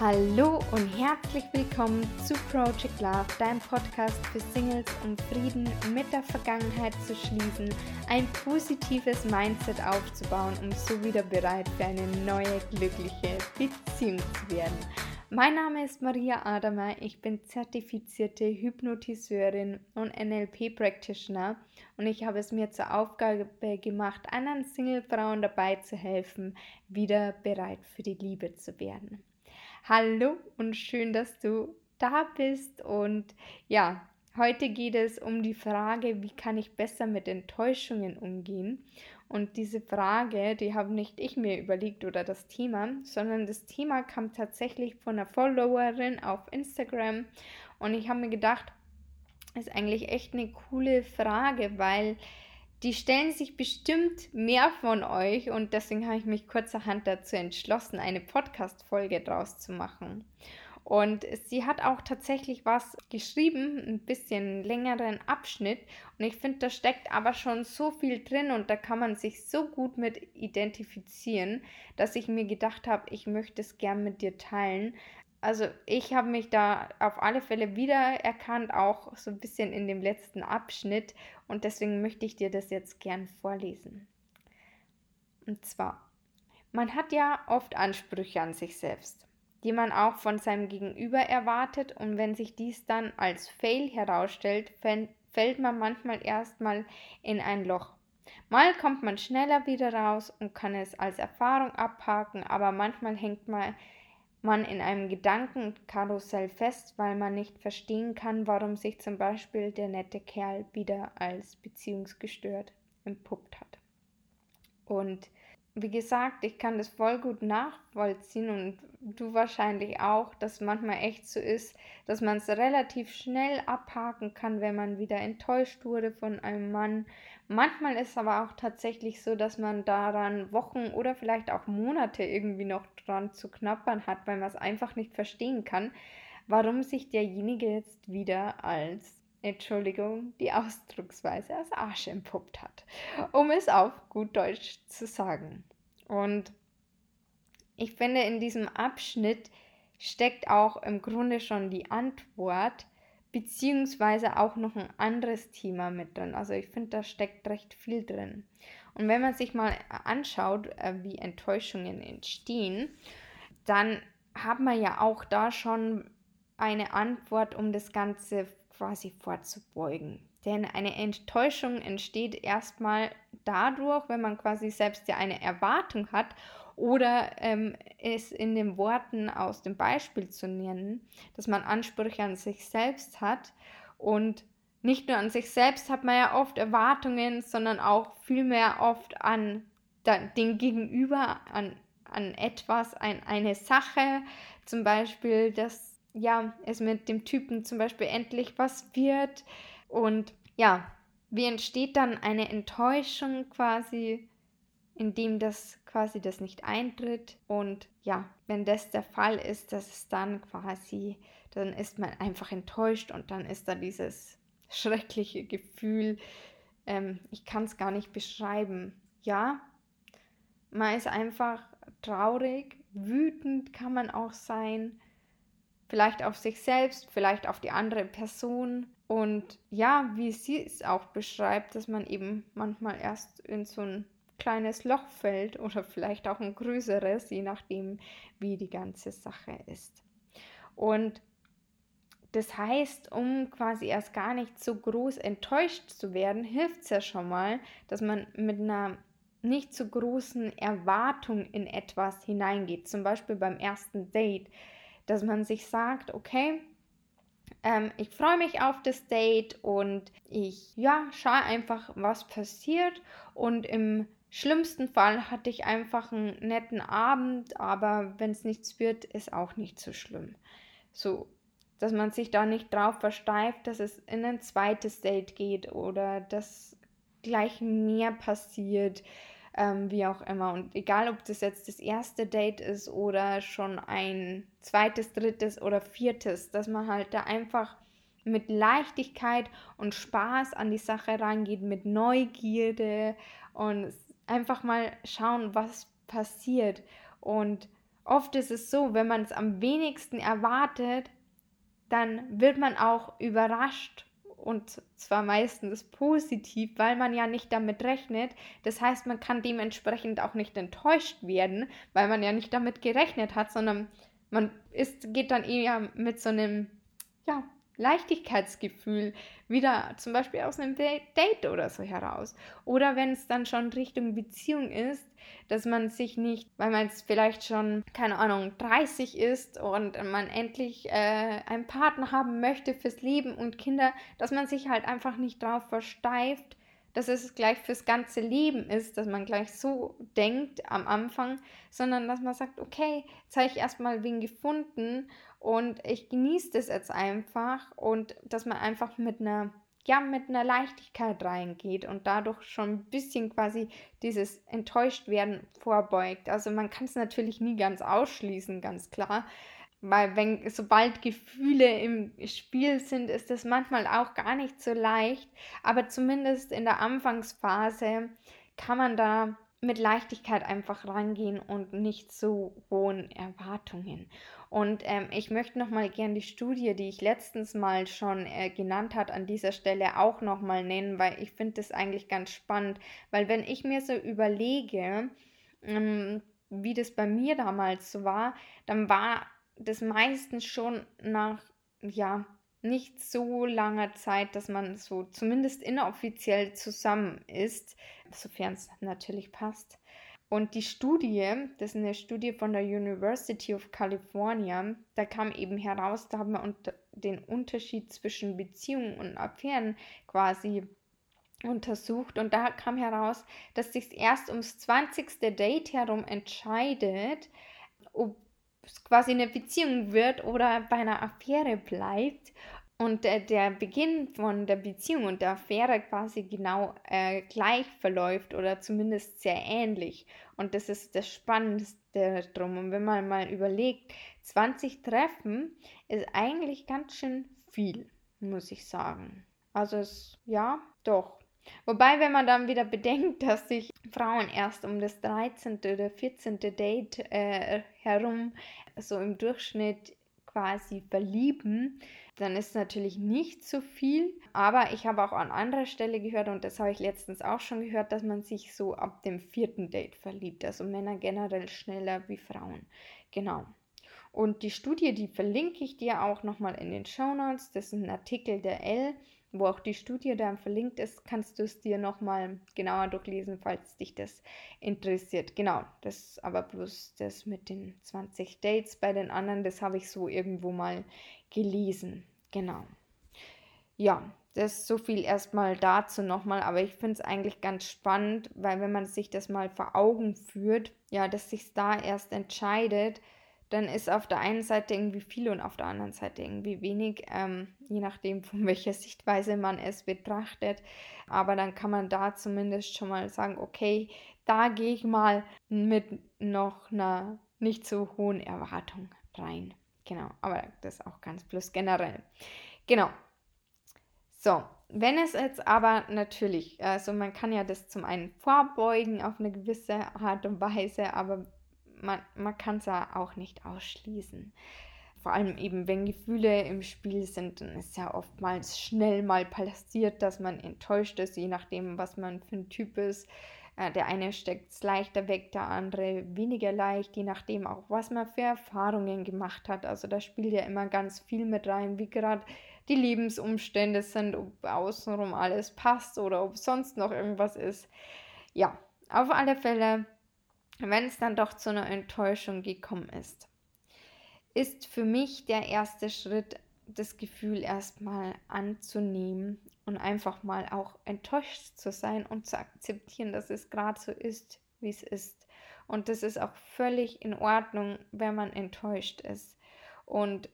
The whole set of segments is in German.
Hallo und herzlich willkommen zu Project Love, deinem Podcast für Singles, um Frieden mit der Vergangenheit zu schließen, ein positives Mindset aufzubauen, um so wieder bereit für eine neue glückliche Beziehung zu werden. Mein Name ist Maria Adamer, ich bin zertifizierte Hypnotiseurin und NLP Practitioner und ich habe es mir zur Aufgabe gemacht, anderen Single-Frauen dabei zu helfen, wieder bereit für die Liebe zu werden. Hallo und schön, dass du da bist. Und ja, heute geht es um die Frage, wie kann ich besser mit Enttäuschungen umgehen? Und diese Frage, die habe nicht ich mir überlegt oder das Thema, sondern das Thema kam tatsächlich von einer Followerin auf Instagram. Und ich habe mir gedacht, ist eigentlich echt eine coole Frage, weil die stellen sich bestimmt mehr von euch und deswegen habe ich mich kurzerhand dazu entschlossen, eine Podcast-Folge draus zu machen. Und sie hat auch tatsächlich was geschrieben, ein bisschen längeren Abschnitt. Und ich finde, da steckt aber schon so viel drin und da kann man sich so gut mit identifizieren, dass ich mir gedacht habe, ich möchte es gern mit dir teilen, also ich habe mich da auf alle Fälle wiedererkannt, auch so ein bisschen in dem letzten Abschnitt und deswegen möchte ich dir das jetzt gern vorlesen. Und zwar, man hat ja oft Ansprüche an sich selbst, die man auch von seinem Gegenüber erwartet und wenn sich dies dann als Fail herausstellt, fällt man manchmal erstmal in ein Loch. Mal kommt man schneller wieder raus und kann es als Erfahrung abhaken, aber manchmal hängt man man in einem Gedankenkarussell fest, weil man nicht verstehen kann, warum sich zum Beispiel der nette Kerl wieder als beziehungsgestört entpuppt hat. Und wie gesagt, ich kann das voll gut nachvollziehen und du wahrscheinlich auch, dass manchmal echt so ist, dass man es relativ schnell abhaken kann, wenn man wieder enttäuscht wurde von einem Mann. Manchmal ist es aber auch tatsächlich so, dass man daran Wochen oder vielleicht auch Monate irgendwie noch dran zu knappern hat, weil man es einfach nicht verstehen kann, warum sich derjenige jetzt wieder als Entschuldigung, die Ausdrucksweise als Arsch entpuppt hat, um es auf gut Deutsch zu sagen. Und ich finde, in diesem Abschnitt steckt auch im Grunde schon die Antwort, beziehungsweise auch noch ein anderes Thema mit drin. Also ich finde, da steckt recht viel drin. Und wenn man sich mal anschaut, äh, wie Enttäuschungen entstehen, dann hat man ja auch da schon eine Antwort, um das Ganze quasi vorzubeugen. Denn eine Enttäuschung entsteht erstmal dadurch, wenn man quasi selbst ja eine Erwartung hat oder ähm, es in den Worten aus dem Beispiel zu nennen, dass man Ansprüche an sich selbst hat und nicht nur an sich selbst hat man ja oft Erwartungen, sondern auch vielmehr oft an den Gegenüber, an, an etwas, an eine Sache, zum Beispiel, dass ja, es mit dem Typen zum Beispiel endlich was wird. Und ja, wie entsteht dann eine Enttäuschung quasi, indem das quasi das nicht eintritt. Und ja, wenn das der Fall ist, dass es dann quasi, dann ist man einfach enttäuscht und dann ist da dieses schreckliche Gefühl, ähm, ich kann es gar nicht beschreiben. Ja, man ist einfach traurig, wütend kann man auch sein vielleicht auf sich selbst, vielleicht auf die andere Person. Und ja, wie sie es auch beschreibt, dass man eben manchmal erst in so ein kleines Loch fällt oder vielleicht auch ein größeres, je nachdem, wie die ganze Sache ist. Und das heißt, um quasi erst gar nicht so groß enttäuscht zu werden, hilft es ja schon mal, dass man mit einer nicht so großen Erwartung in etwas hineingeht. Zum Beispiel beim ersten Date dass man sich sagt, okay, ähm, ich freue mich auf das Date und ich ja, schaue einfach, was passiert. Und im schlimmsten Fall hatte ich einfach einen netten Abend, aber wenn es nichts wird, ist auch nicht so schlimm. So, dass man sich da nicht drauf versteift, dass es in ein zweites Date geht oder dass gleich mehr passiert ähm, wie auch immer. Und egal, ob das jetzt das erste Date ist oder schon ein zweites, drittes oder viertes, dass man halt da einfach mit Leichtigkeit und Spaß an die Sache rangeht, mit Neugierde und einfach mal schauen, was passiert. Und oft ist es so, wenn man es am wenigsten erwartet, dann wird man auch überrascht und zwar meistens positiv, weil man ja nicht damit rechnet. Das heißt, man kann dementsprechend auch nicht enttäuscht werden, weil man ja nicht damit gerechnet hat, sondern man ist, geht dann eher mit so einem, ja, Leichtigkeitsgefühl wieder zum Beispiel aus einem Date oder so heraus. Oder wenn es dann schon Richtung Beziehung ist, dass man sich nicht, weil man es vielleicht schon, keine Ahnung, 30 ist und man endlich äh, einen Partner haben möchte fürs Leben und Kinder, dass man sich halt einfach nicht darauf versteift, dass es gleich fürs ganze Leben ist, dass man gleich so denkt am Anfang, sondern dass man sagt, okay, jetzt habe ich erstmal wen gefunden und ich genieße das jetzt einfach und dass man einfach mit einer ja, mit einer Leichtigkeit reingeht und dadurch schon ein bisschen quasi dieses Enttäuschtwerden vorbeugt. Also man kann es natürlich nie ganz ausschließen, ganz klar. Weil wenn, sobald Gefühle im Spiel sind, ist das manchmal auch gar nicht so leicht. Aber zumindest in der Anfangsphase kann man da mit Leichtigkeit einfach rangehen und nicht so hohen Erwartungen. Und ähm, ich möchte noch mal gerne die Studie, die ich letztens mal schon äh, genannt hat, an dieser Stelle auch noch mal nennen, weil ich finde das eigentlich ganz spannend. Weil wenn ich mir so überlege, ähm, wie das bei mir damals so war, dann war das meistens schon nach, ja, nicht so langer Zeit, dass man so zumindest inoffiziell zusammen ist, sofern es natürlich passt. Und die Studie, das ist eine Studie von der University of California, da kam eben heraus, da haben wir den Unterschied zwischen Beziehungen und Affären quasi untersucht und da kam heraus, dass sich erst ums 20. Date herum entscheidet, ob quasi eine Beziehung wird oder bei einer Affäre bleibt. Und äh, der Beginn von der Beziehung und der Affäre quasi genau äh, gleich verläuft oder zumindest sehr ähnlich. Und das ist das Spannendste drum. Und wenn man mal überlegt, 20 Treffen ist eigentlich ganz schön viel, muss ich sagen. Also es, ja, doch. Wobei, wenn man dann wieder bedenkt, dass sich Frauen erst um das 13. oder 14. Date äh, herum so im Durchschnitt quasi verlieben, dann ist natürlich nicht so viel. Aber ich habe auch an anderer Stelle gehört, und das habe ich letztens auch schon gehört, dass man sich so ab dem vierten Date verliebt. Also Männer generell schneller wie Frauen. Genau. Und die Studie, die verlinke ich dir auch nochmal in den Show Notes. Das ist ein Artikel der L wo auch die Studie dann verlinkt ist, kannst du es dir nochmal genauer durchlesen, falls dich das interessiert. Genau, das aber bloß das mit den 20 Dates. Bei den anderen, das habe ich so irgendwo mal gelesen. Genau. Ja, das ist so viel erstmal dazu nochmal, aber ich finde es eigentlich ganz spannend, weil wenn man sich das mal vor Augen führt, ja, dass sich da erst entscheidet, dann ist auf der einen Seite irgendwie viel und auf der anderen Seite irgendwie wenig, ähm, je nachdem, von welcher Sichtweise man es betrachtet. Aber dann kann man da zumindest schon mal sagen, okay, da gehe ich mal mit noch einer nicht so hohen Erwartung rein. Genau, aber das auch ganz plus generell. Genau. So, wenn es jetzt aber natürlich, also man kann ja das zum einen vorbeugen auf eine gewisse Art und Weise, aber man, man kann es ja auch nicht ausschließen. Vor allem eben, wenn Gefühle im Spiel sind, dann ist ja oftmals schnell mal passiert, dass man enttäuscht ist, je nachdem, was man für ein Typ ist. Äh, der eine steckt es leichter weg, der andere weniger leicht, je nachdem auch, was man für Erfahrungen gemacht hat. Also da spielt ja immer ganz viel mit rein, wie gerade die Lebensumstände sind, ob außenrum alles passt oder ob sonst noch irgendwas ist. Ja, auf alle Fälle wenn es dann doch zu einer Enttäuschung gekommen ist, ist für mich der erste Schritt, das Gefühl erstmal anzunehmen und einfach mal auch enttäuscht zu sein und zu akzeptieren, dass es gerade so ist, wie es ist. Und das ist auch völlig in Ordnung, wenn man enttäuscht ist. Und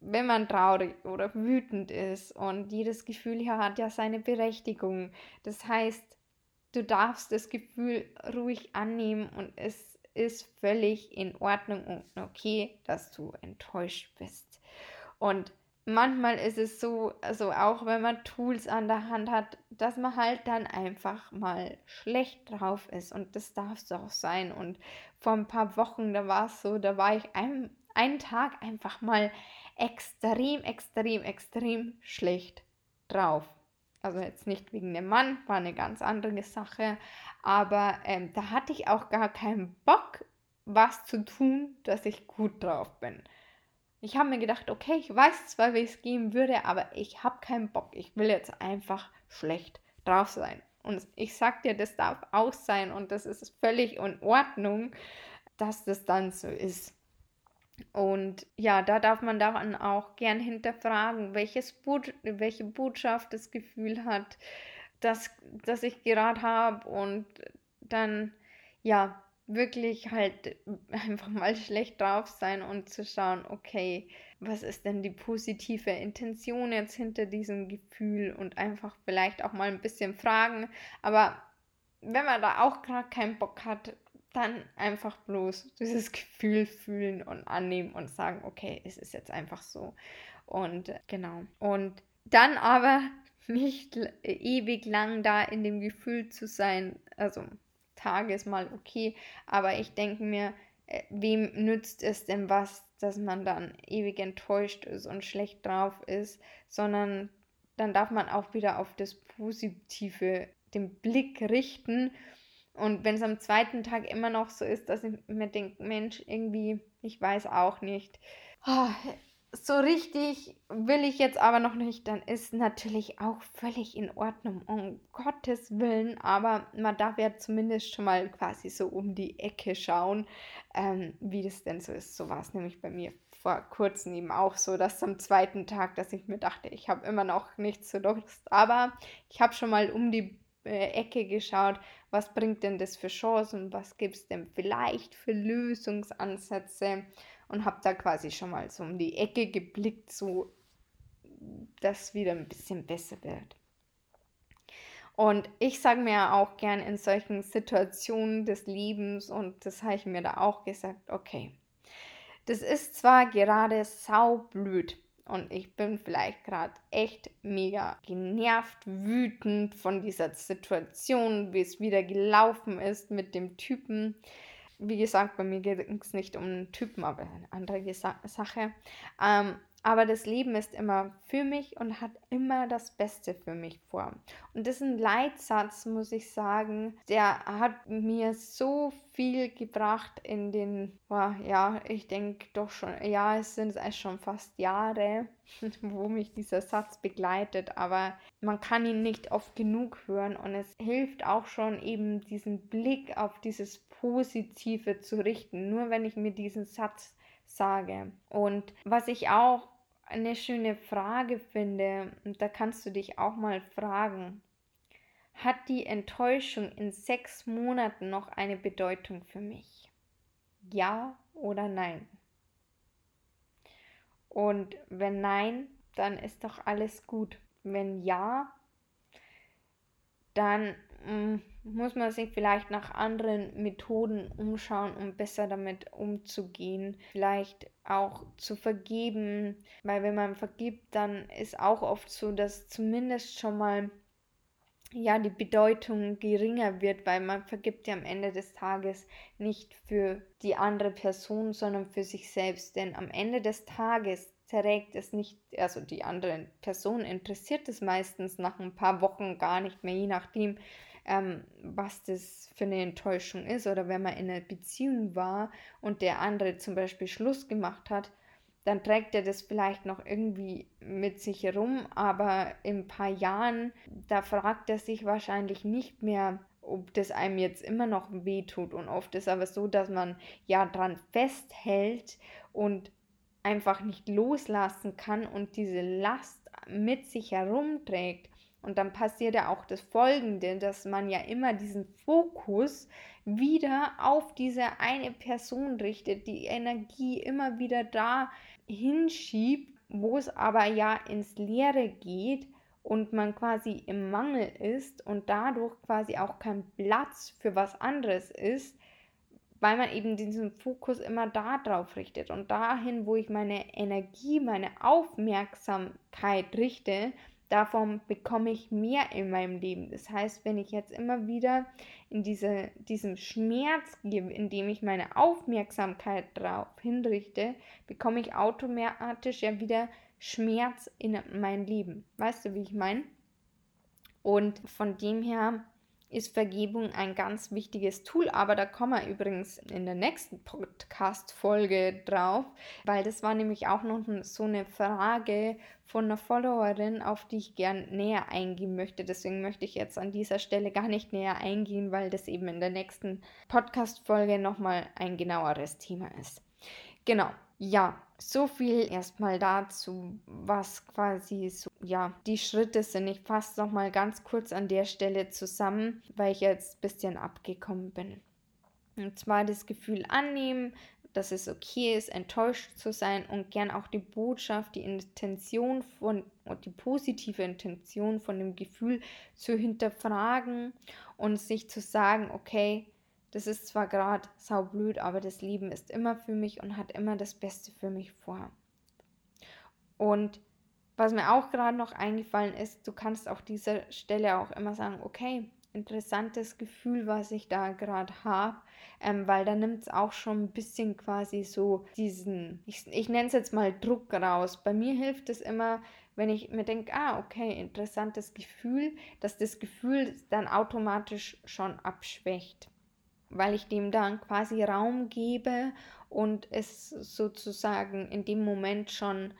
wenn man traurig oder wütend ist und jedes Gefühl hier hat ja seine Berechtigung. Das heißt, du darfst das Gefühl ruhig annehmen und es ist völlig in Ordnung und okay, dass du enttäuscht bist. Und manchmal ist es so, also auch wenn man Tools an der Hand hat, dass man halt dann einfach mal schlecht drauf ist. Und das darf es auch sein. Und vor ein paar Wochen, da war es so, da war ich ein, einen Tag einfach mal extrem, extrem, extrem schlecht drauf. Also jetzt nicht wegen dem Mann, war eine ganz andere Sache. Aber ähm, da hatte ich auch gar keinen Bock, was zu tun, dass ich gut drauf bin. Ich habe mir gedacht, okay, ich weiß zwar, wie es gehen würde, aber ich habe keinen Bock. Ich will jetzt einfach schlecht drauf sein. Und ich sag dir, das darf auch sein und das ist völlig in Ordnung, dass das dann so ist. Und ja, da darf man dann auch gern hinterfragen, welches Boot, welche Botschaft das Gefühl hat, dass, dass ich gerade habe und dann ja wirklich halt einfach mal schlecht drauf sein und zu schauen, okay, was ist denn die positive Intention jetzt hinter diesem Gefühl und einfach vielleicht auch mal ein bisschen fragen. Aber wenn man da auch gerade keinen Bock hat, dann einfach bloß dieses Gefühl fühlen und annehmen und sagen, okay, es ist jetzt einfach so. Und genau. Und dann aber nicht ewig lang da in dem Gefühl zu sein, also Tage ist mal okay, aber ich denke mir, äh, wem nützt es denn was, dass man dann ewig enttäuscht ist und schlecht drauf ist, sondern dann darf man auch wieder auf das Positive den Blick richten und wenn es am zweiten Tag immer noch so ist, dass ich mir denke, Mensch, irgendwie, ich weiß auch nicht. Oh, so richtig will ich jetzt aber noch nicht, dann ist natürlich auch völlig in Ordnung, um Gottes Willen. Aber man darf ja zumindest schon mal quasi so um die Ecke schauen, ähm, wie das denn so ist. So war es nämlich bei mir vor kurzem eben auch so, dass am zweiten Tag, dass ich mir dachte, ich habe immer noch nichts zu Lust. Aber ich habe schon mal um die äh, Ecke geschaut, was bringt denn das für Chancen, was gibt es denn vielleicht für Lösungsansätze und habe da quasi schon mal so um die Ecke geblickt, so dass wieder ein bisschen besser wird. Und ich sage mir auch gern in solchen Situationen des Lebens, und das habe ich mir da auch gesagt, okay, das ist zwar gerade saublöd, und ich bin vielleicht gerade echt mega genervt, wütend von dieser Situation, wie es wieder gelaufen ist mit dem Typen. Wie gesagt, bei mir ging es nicht um einen Typen, aber eine andere Sache. Ähm, aber das Leben ist immer für mich und hat immer das Beste für mich vor. Und das ist ein Leitsatz, muss ich sagen, der hat mir so viel gebracht in den, boah, ja, ich denke doch schon, ja, es sind schon fast Jahre, wo mich dieser Satz begleitet, aber man kann ihn nicht oft genug hören und es hilft auch schon eben diesen Blick auf dieses Positive zu richten. Nur wenn ich mir diesen Satz sage. Und was ich auch eine schöne Frage finde, und da kannst du dich auch mal fragen, hat die Enttäuschung in sechs Monaten noch eine Bedeutung für mich? Ja oder nein? Und wenn nein, dann ist doch alles gut. Wenn ja, dann mm, muss man sich vielleicht nach anderen Methoden umschauen, um besser damit umzugehen. Vielleicht auch zu vergeben, weil wenn man vergibt, dann ist auch oft so, dass zumindest schon mal ja die Bedeutung geringer wird, weil man vergibt ja am Ende des Tages nicht für die andere Person, sondern für sich selbst. Denn am Ende des Tages trägt es nicht, also die andere Person interessiert es meistens nach ein paar Wochen gar nicht mehr, je nachdem, ähm, was das für eine Enttäuschung ist oder wenn man in einer Beziehung war und der andere zum Beispiel Schluss gemacht hat, dann trägt er das vielleicht noch irgendwie mit sich herum, aber in ein paar Jahren, da fragt er sich wahrscheinlich nicht mehr, ob das einem jetzt immer noch wehtut. Und oft ist aber so, dass man ja dran festhält und einfach nicht loslassen kann und diese Last mit sich herumträgt. Und dann passiert ja auch das Folgende, dass man ja immer diesen Fokus wieder auf diese eine Person richtet, die Energie immer wieder da hinschiebt, wo es aber ja ins Leere geht und man quasi im Mangel ist und dadurch quasi auch kein Platz für was anderes ist, weil man eben diesen Fokus immer da drauf richtet und dahin, wo ich meine Energie, meine Aufmerksamkeit richte, davon bekomme ich mehr in meinem Leben. Das heißt, wenn ich jetzt immer wieder in diese, diesem Schmerz gebe, indem ich meine Aufmerksamkeit darauf hinrichte, bekomme ich automatisch ja wieder Schmerz in mein Leben. Weißt du, wie ich meine? Und von dem her ist Vergebung ein ganz wichtiges Tool, aber da kommen wir übrigens in der nächsten Podcast-Folge drauf, weil das war nämlich auch noch so eine Frage von einer Followerin, auf die ich gern näher eingehen möchte. Deswegen möchte ich jetzt an dieser Stelle gar nicht näher eingehen, weil das eben in der nächsten Podcast-Folge nochmal ein genaueres Thema ist. Genau, ja, so viel erstmal dazu, was quasi so, ja, die Schritte sind. Ich fasse noch mal ganz kurz an der Stelle zusammen, weil ich jetzt ein bisschen abgekommen bin. Und zwar das Gefühl annehmen, dass es okay ist, enttäuscht zu sein und gern auch die Botschaft, die Intention von und die positive Intention von dem Gefühl zu hinterfragen und sich zu sagen, okay, das ist zwar gerade saublöd, aber das Leben ist immer für mich und hat immer das Beste für mich vor. Und was mir auch gerade noch eingefallen ist, du kannst auf dieser Stelle auch immer sagen, okay, interessantes Gefühl, was ich da gerade habe, ähm, weil da nimmt es auch schon ein bisschen quasi so diesen, ich, ich nenne es jetzt mal Druck raus. Bei mir hilft es immer, wenn ich mir denke, ah, okay, interessantes Gefühl, dass das Gefühl dann automatisch schon abschwächt weil ich dem dann quasi Raum gebe und es sozusagen in dem Moment schon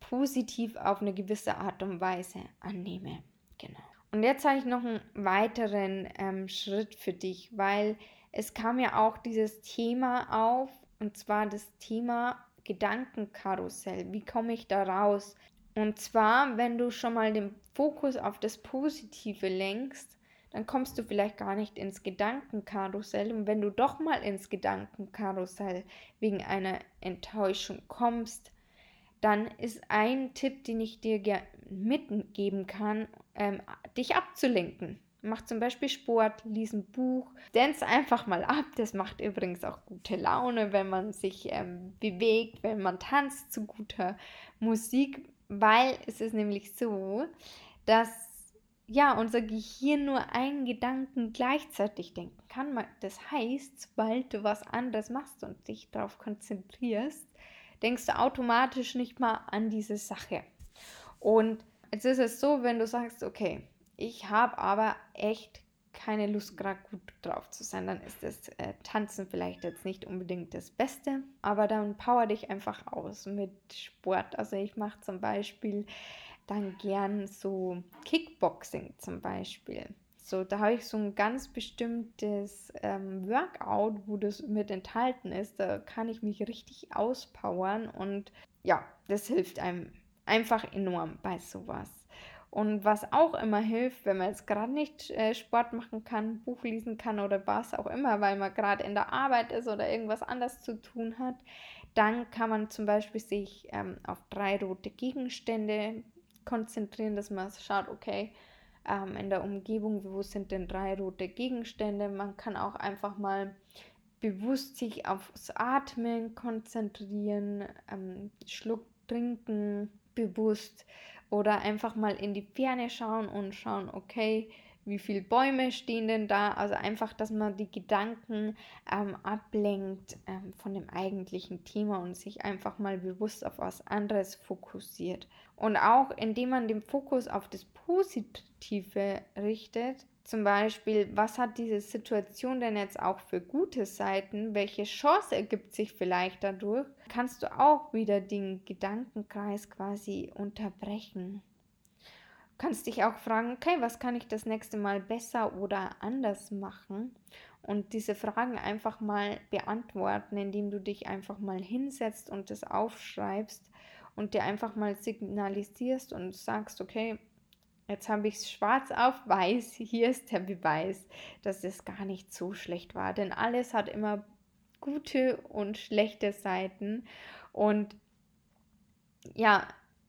positiv auf eine gewisse Art und Weise annehme. Genau. Und jetzt habe ich noch einen weiteren ähm, Schritt für dich, weil es kam ja auch dieses Thema auf, und zwar das Thema Gedankenkarussell. Wie komme ich da raus? Und zwar, wenn du schon mal den Fokus auf das Positive lenkst, dann kommst du vielleicht gar nicht ins Gedankenkarussell. Und wenn du doch mal ins Gedankenkarussell wegen einer Enttäuschung kommst, dann ist ein Tipp, den ich dir mitgeben kann, ähm, dich abzulenken. Mach zum Beispiel Sport, lies ein Buch, dance einfach mal ab. Das macht übrigens auch gute Laune, wenn man sich ähm, bewegt, wenn man tanzt zu guter Musik, weil es ist nämlich so, dass ja, unser Gehirn nur einen Gedanken gleichzeitig denken kann. Das heißt, sobald du was anderes machst und dich darauf konzentrierst, denkst du automatisch nicht mal an diese Sache. Und jetzt ist es so, wenn du sagst, okay, ich habe aber echt keine Lust, gerade gut drauf zu sein, dann ist das äh, Tanzen vielleicht jetzt nicht unbedingt das Beste, aber dann power dich einfach aus mit Sport. Also ich mache zum Beispiel dann gern so Kickboxing zum Beispiel. So, da habe ich so ein ganz bestimmtes ähm, Workout, wo das mit enthalten ist. Da kann ich mich richtig auspowern und ja, das hilft einem einfach enorm bei sowas. Und was auch immer hilft, wenn man jetzt gerade nicht äh, Sport machen kann, Buch lesen kann oder was auch immer, weil man gerade in der Arbeit ist oder irgendwas anderes zu tun hat, dann kann man zum Beispiel sich ähm, auf drei rote Gegenstände konzentrieren, dass man schaut, okay, ähm, in der Umgebung, wo sind denn drei rote Gegenstände. Man kann auch einfach mal bewusst sich aufs Atmen konzentrieren, ähm, Schluck trinken bewusst oder einfach mal in die Ferne schauen und schauen, okay, wie viele Bäume stehen denn da? Also einfach, dass man die Gedanken ähm, ablenkt ähm, von dem eigentlichen Thema und sich einfach mal bewusst auf was anderes fokussiert. Und auch indem man den Fokus auf das Positive richtet, zum Beispiel, was hat diese Situation denn jetzt auch für gute Seiten? Welche Chance ergibt sich vielleicht dadurch? Kannst du auch wieder den Gedankenkreis quasi unterbrechen kannst dich auch fragen, okay, was kann ich das nächste Mal besser oder anders machen? Und diese Fragen einfach mal beantworten, indem du dich einfach mal hinsetzt und das aufschreibst und dir einfach mal signalisierst und sagst, okay, jetzt habe ich es schwarz auf weiß, hier ist der Beweis, dass es gar nicht so schlecht war. Denn alles hat immer gute und schlechte Seiten. Und ja,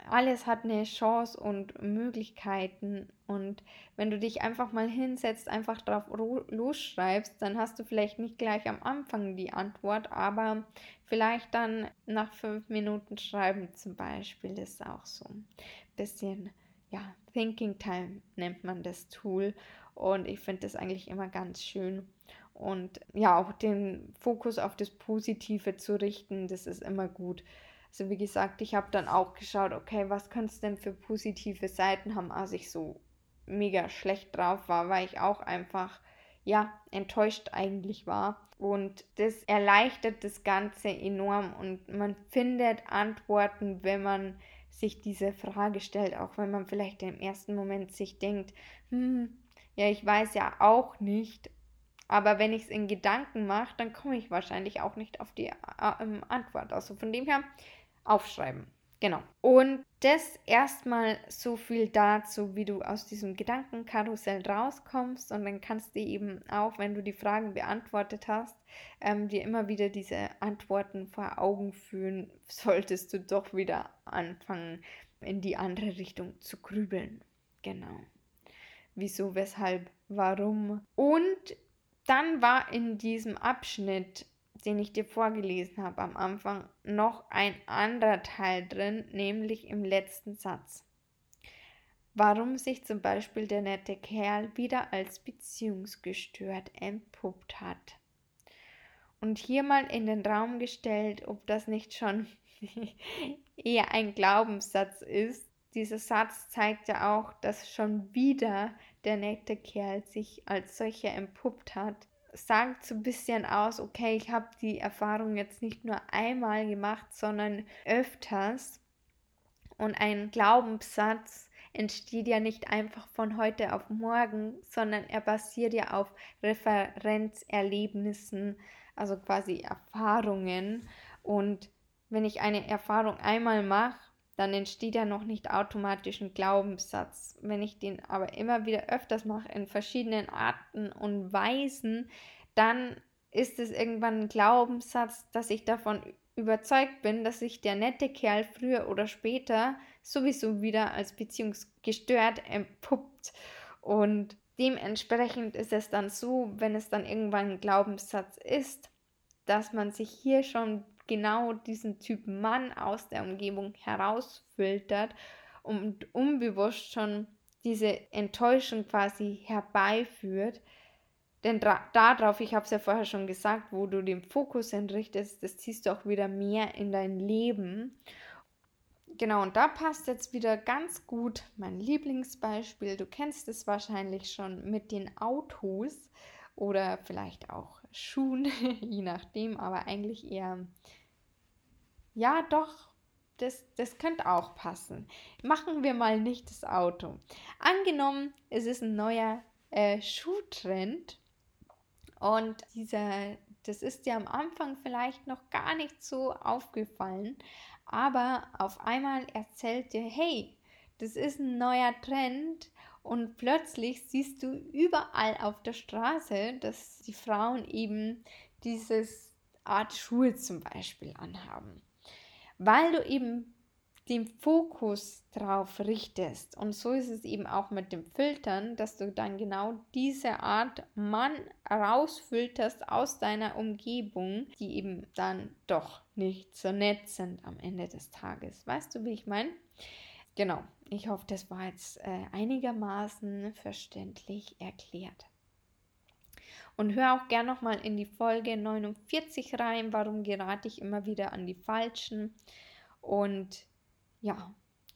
alles hat eine Chance und Möglichkeiten. Und wenn du dich einfach mal hinsetzt, einfach drauf losschreibst, dann hast du vielleicht nicht gleich am Anfang die Antwort, aber vielleicht dann nach fünf Minuten schreiben zum Beispiel ist auch so ein bisschen, ja, Thinking Time nennt man das Tool. Und ich finde das eigentlich immer ganz schön. Und ja, auch den Fokus auf das Positive zu richten, das ist immer gut. Also wie gesagt, ich habe dann auch geschaut, okay, was könnte es denn für positive Seiten haben, als ich so mega schlecht drauf war, weil ich auch einfach, ja, enttäuscht eigentlich war. Und das erleichtert das Ganze enorm und man findet Antworten, wenn man sich diese Frage stellt, auch wenn man vielleicht im ersten Moment sich denkt, hm, ja, ich weiß ja auch nicht, aber wenn ich es in Gedanken mache, dann komme ich wahrscheinlich auch nicht auf die äh, Antwort. Also von dem her, aufschreiben. Genau. Und das erstmal so viel dazu, wie du aus diesem Gedankenkarussell rauskommst. Und dann kannst du eben auch, wenn du die Fragen beantwortet hast, ähm, dir immer wieder diese Antworten vor Augen führen, solltest du doch wieder anfangen, in die andere Richtung zu grübeln. Genau. Wieso, weshalb, warum. Und dann war in diesem Abschnitt den ich dir vorgelesen habe am Anfang, noch ein anderer Teil drin, nämlich im letzten Satz. Warum sich zum Beispiel der nette Kerl wieder als beziehungsgestört entpuppt hat. Und hier mal in den Raum gestellt, ob das nicht schon eher ein Glaubenssatz ist. Dieser Satz zeigt ja auch, dass schon wieder der nette Kerl sich als solcher entpuppt hat sagt so ein bisschen aus, okay, ich habe die Erfahrung jetzt nicht nur einmal gemacht, sondern öfters. Und ein Glaubenssatz entsteht ja nicht einfach von heute auf morgen, sondern er basiert ja auf Referenzerlebnissen, also quasi Erfahrungen. Und wenn ich eine Erfahrung einmal mache, dann entsteht ja noch nicht automatisch ein Glaubenssatz. Wenn ich den aber immer wieder öfters mache in verschiedenen Arten und Weisen, dann ist es irgendwann ein Glaubenssatz, dass ich davon überzeugt bin, dass sich der nette Kerl früher oder später sowieso wieder als beziehungsgestört entpuppt. Und dementsprechend ist es dann so, wenn es dann irgendwann ein Glaubenssatz ist, dass man sich hier schon genau diesen Typ Mann aus der Umgebung herausfiltert und unbewusst schon diese Enttäuschung quasi herbeiführt. Denn darauf, ich habe es ja vorher schon gesagt, wo du den Fokus hinrichtest, das ziehst du auch wieder mehr in dein Leben. Genau, und da passt jetzt wieder ganz gut mein Lieblingsbeispiel. Du kennst es wahrscheinlich schon mit den Autos oder vielleicht auch Schuhen, je nachdem, aber eigentlich eher, ja, doch, das, das könnte auch passen. Machen wir mal nicht das Auto. Angenommen, es ist ein neuer äh, Schuhtrend und dieser, das ist dir am Anfang vielleicht noch gar nicht so aufgefallen, aber auf einmal erzählt dir, hey, das ist ein neuer Trend und plötzlich siehst du überall auf der Straße, dass die Frauen eben dieses Art Schuhe zum Beispiel anhaben. Weil du eben den Fokus drauf richtest. Und so ist es eben auch mit dem Filtern, dass du dann genau diese Art Mann rausfilterst aus deiner Umgebung, die eben dann doch nicht so nett sind am Ende des Tages. Weißt du, wie ich meine? Genau, ich hoffe, das war jetzt äh, einigermaßen verständlich erklärt. Und hör auch gerne nochmal in die Folge 49 rein, warum gerate ich immer wieder an die Falschen. Und ja,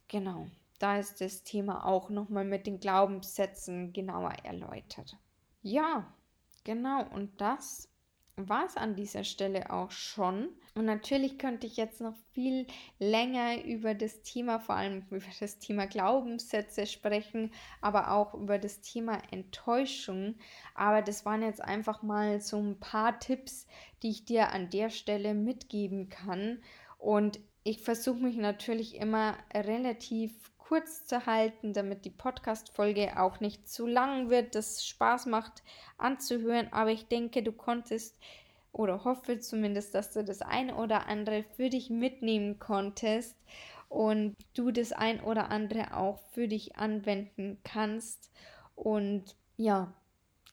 genau. Da ist das Thema auch nochmal mit den Glaubenssätzen genauer erläutert. Ja, genau. Und das war es an dieser Stelle auch schon. Und natürlich könnte ich jetzt noch viel länger über das Thema, vor allem über das Thema Glaubenssätze sprechen, aber auch über das Thema Enttäuschung. Aber das waren jetzt einfach mal so ein paar Tipps, die ich dir an der Stelle mitgeben kann. Und ich versuche mich natürlich immer relativ kurz zu halten, damit die Podcast-Folge auch nicht zu lang wird, das Spaß macht anzuhören. Aber ich denke, du konntest oder hoffe zumindest, dass du das eine oder andere für dich mitnehmen konntest. und du das ein oder andere auch für dich anwenden kannst. Und ja,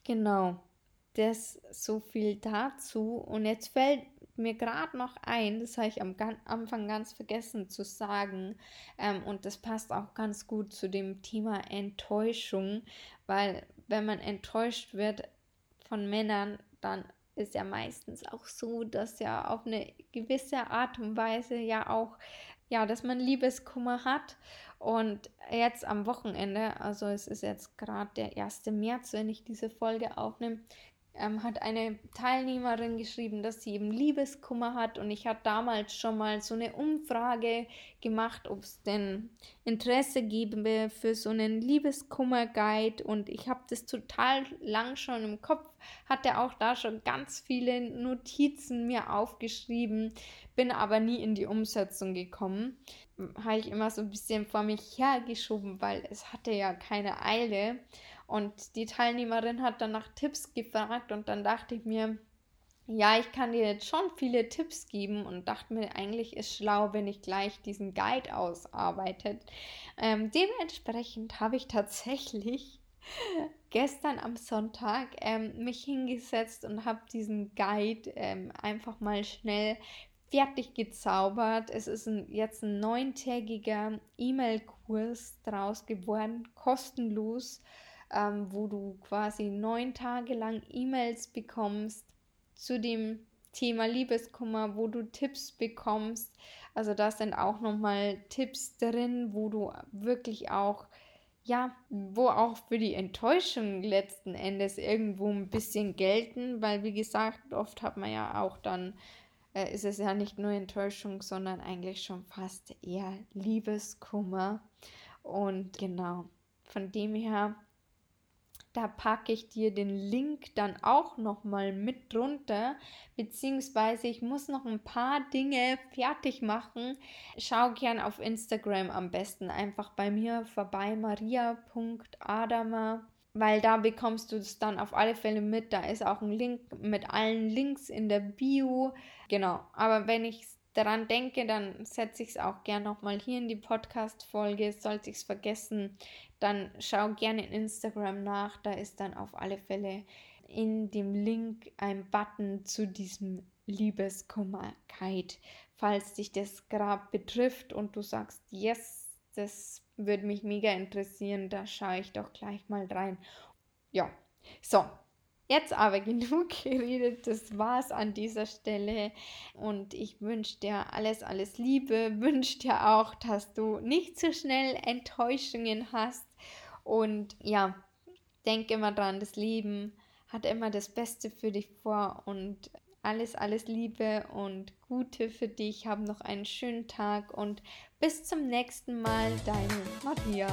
genau, das so viel dazu. Und jetzt fällt mir gerade noch ein, das habe ich am Anfang ganz vergessen zu sagen, ähm, und das passt auch ganz gut zu dem Thema Enttäuschung, weil wenn man enttäuscht wird von Männern, dann ist ja meistens auch so, dass ja auf eine gewisse Art und Weise ja auch, ja, dass man Liebeskummer hat. Und jetzt am Wochenende, also es ist jetzt gerade der 1. März, wenn ich diese Folge aufnehme, ähm, hat eine Teilnehmerin geschrieben, dass sie eben Liebeskummer hat. Und ich hatte damals schon mal so eine Umfrage gemacht, ob es denn Interesse gäbe für so einen Liebeskummer-Guide. Und ich habe das total lang schon im Kopf, hatte auch da schon ganz viele Notizen mir aufgeschrieben, bin aber nie in die Umsetzung gekommen. Habe ich immer so ein bisschen vor mich hergeschoben, weil es hatte ja keine Eile. Und die Teilnehmerin hat dann nach Tipps gefragt und dann dachte ich mir, ja, ich kann dir jetzt schon viele Tipps geben und dachte mir, eigentlich ist schlau, wenn ich gleich diesen Guide ausarbeitet. Ähm, dementsprechend habe ich tatsächlich gestern am Sonntag ähm, mich hingesetzt und habe diesen Guide ähm, einfach mal schnell fertig gezaubert. Es ist ein, jetzt ein neuntägiger E-Mail-Kurs draus geworden, kostenlos ähm, wo du quasi neun Tage lang E-Mails bekommst zu dem Thema Liebeskummer, wo du Tipps bekommst. Also da sind auch nochmal Tipps drin, wo du wirklich auch, ja, wo auch für die Enttäuschung letzten Endes irgendwo ein bisschen gelten, weil wie gesagt, oft hat man ja auch dann, äh, ist es ja nicht nur Enttäuschung, sondern eigentlich schon fast eher Liebeskummer. Und genau, von dem her da packe ich dir den Link dann auch noch mal mit drunter, beziehungsweise ich muss noch ein paar Dinge fertig machen. Schau gern auf Instagram am besten einfach bei mir vorbei, maria.adama, weil da bekommst du es dann auf alle Fälle mit. Da ist auch ein Link mit allen Links in der Bio. Genau, aber wenn ich daran denke, dann setze ich es auch gern nochmal hier in die Podcast-Folge. Sollte ich es vergessen, dann schau gerne in Instagram nach. Da ist dann auf alle Fälle in dem Link ein Button zu diesem Liebeskummerkeit. Falls dich das gerade betrifft und du sagst, yes, das würde mich mega interessieren, da schaue ich doch gleich mal rein. Ja, so, Jetzt aber genug geredet, das war's an dieser Stelle und ich wünsche dir alles, alles Liebe, wünsche dir auch, dass du nicht zu so schnell Enttäuschungen hast und ja, denke immer dran, das Leben hat immer das Beste für dich vor und alles, alles Liebe und Gute für dich. Hab noch einen schönen Tag und bis zum nächsten Mal, deine Maria.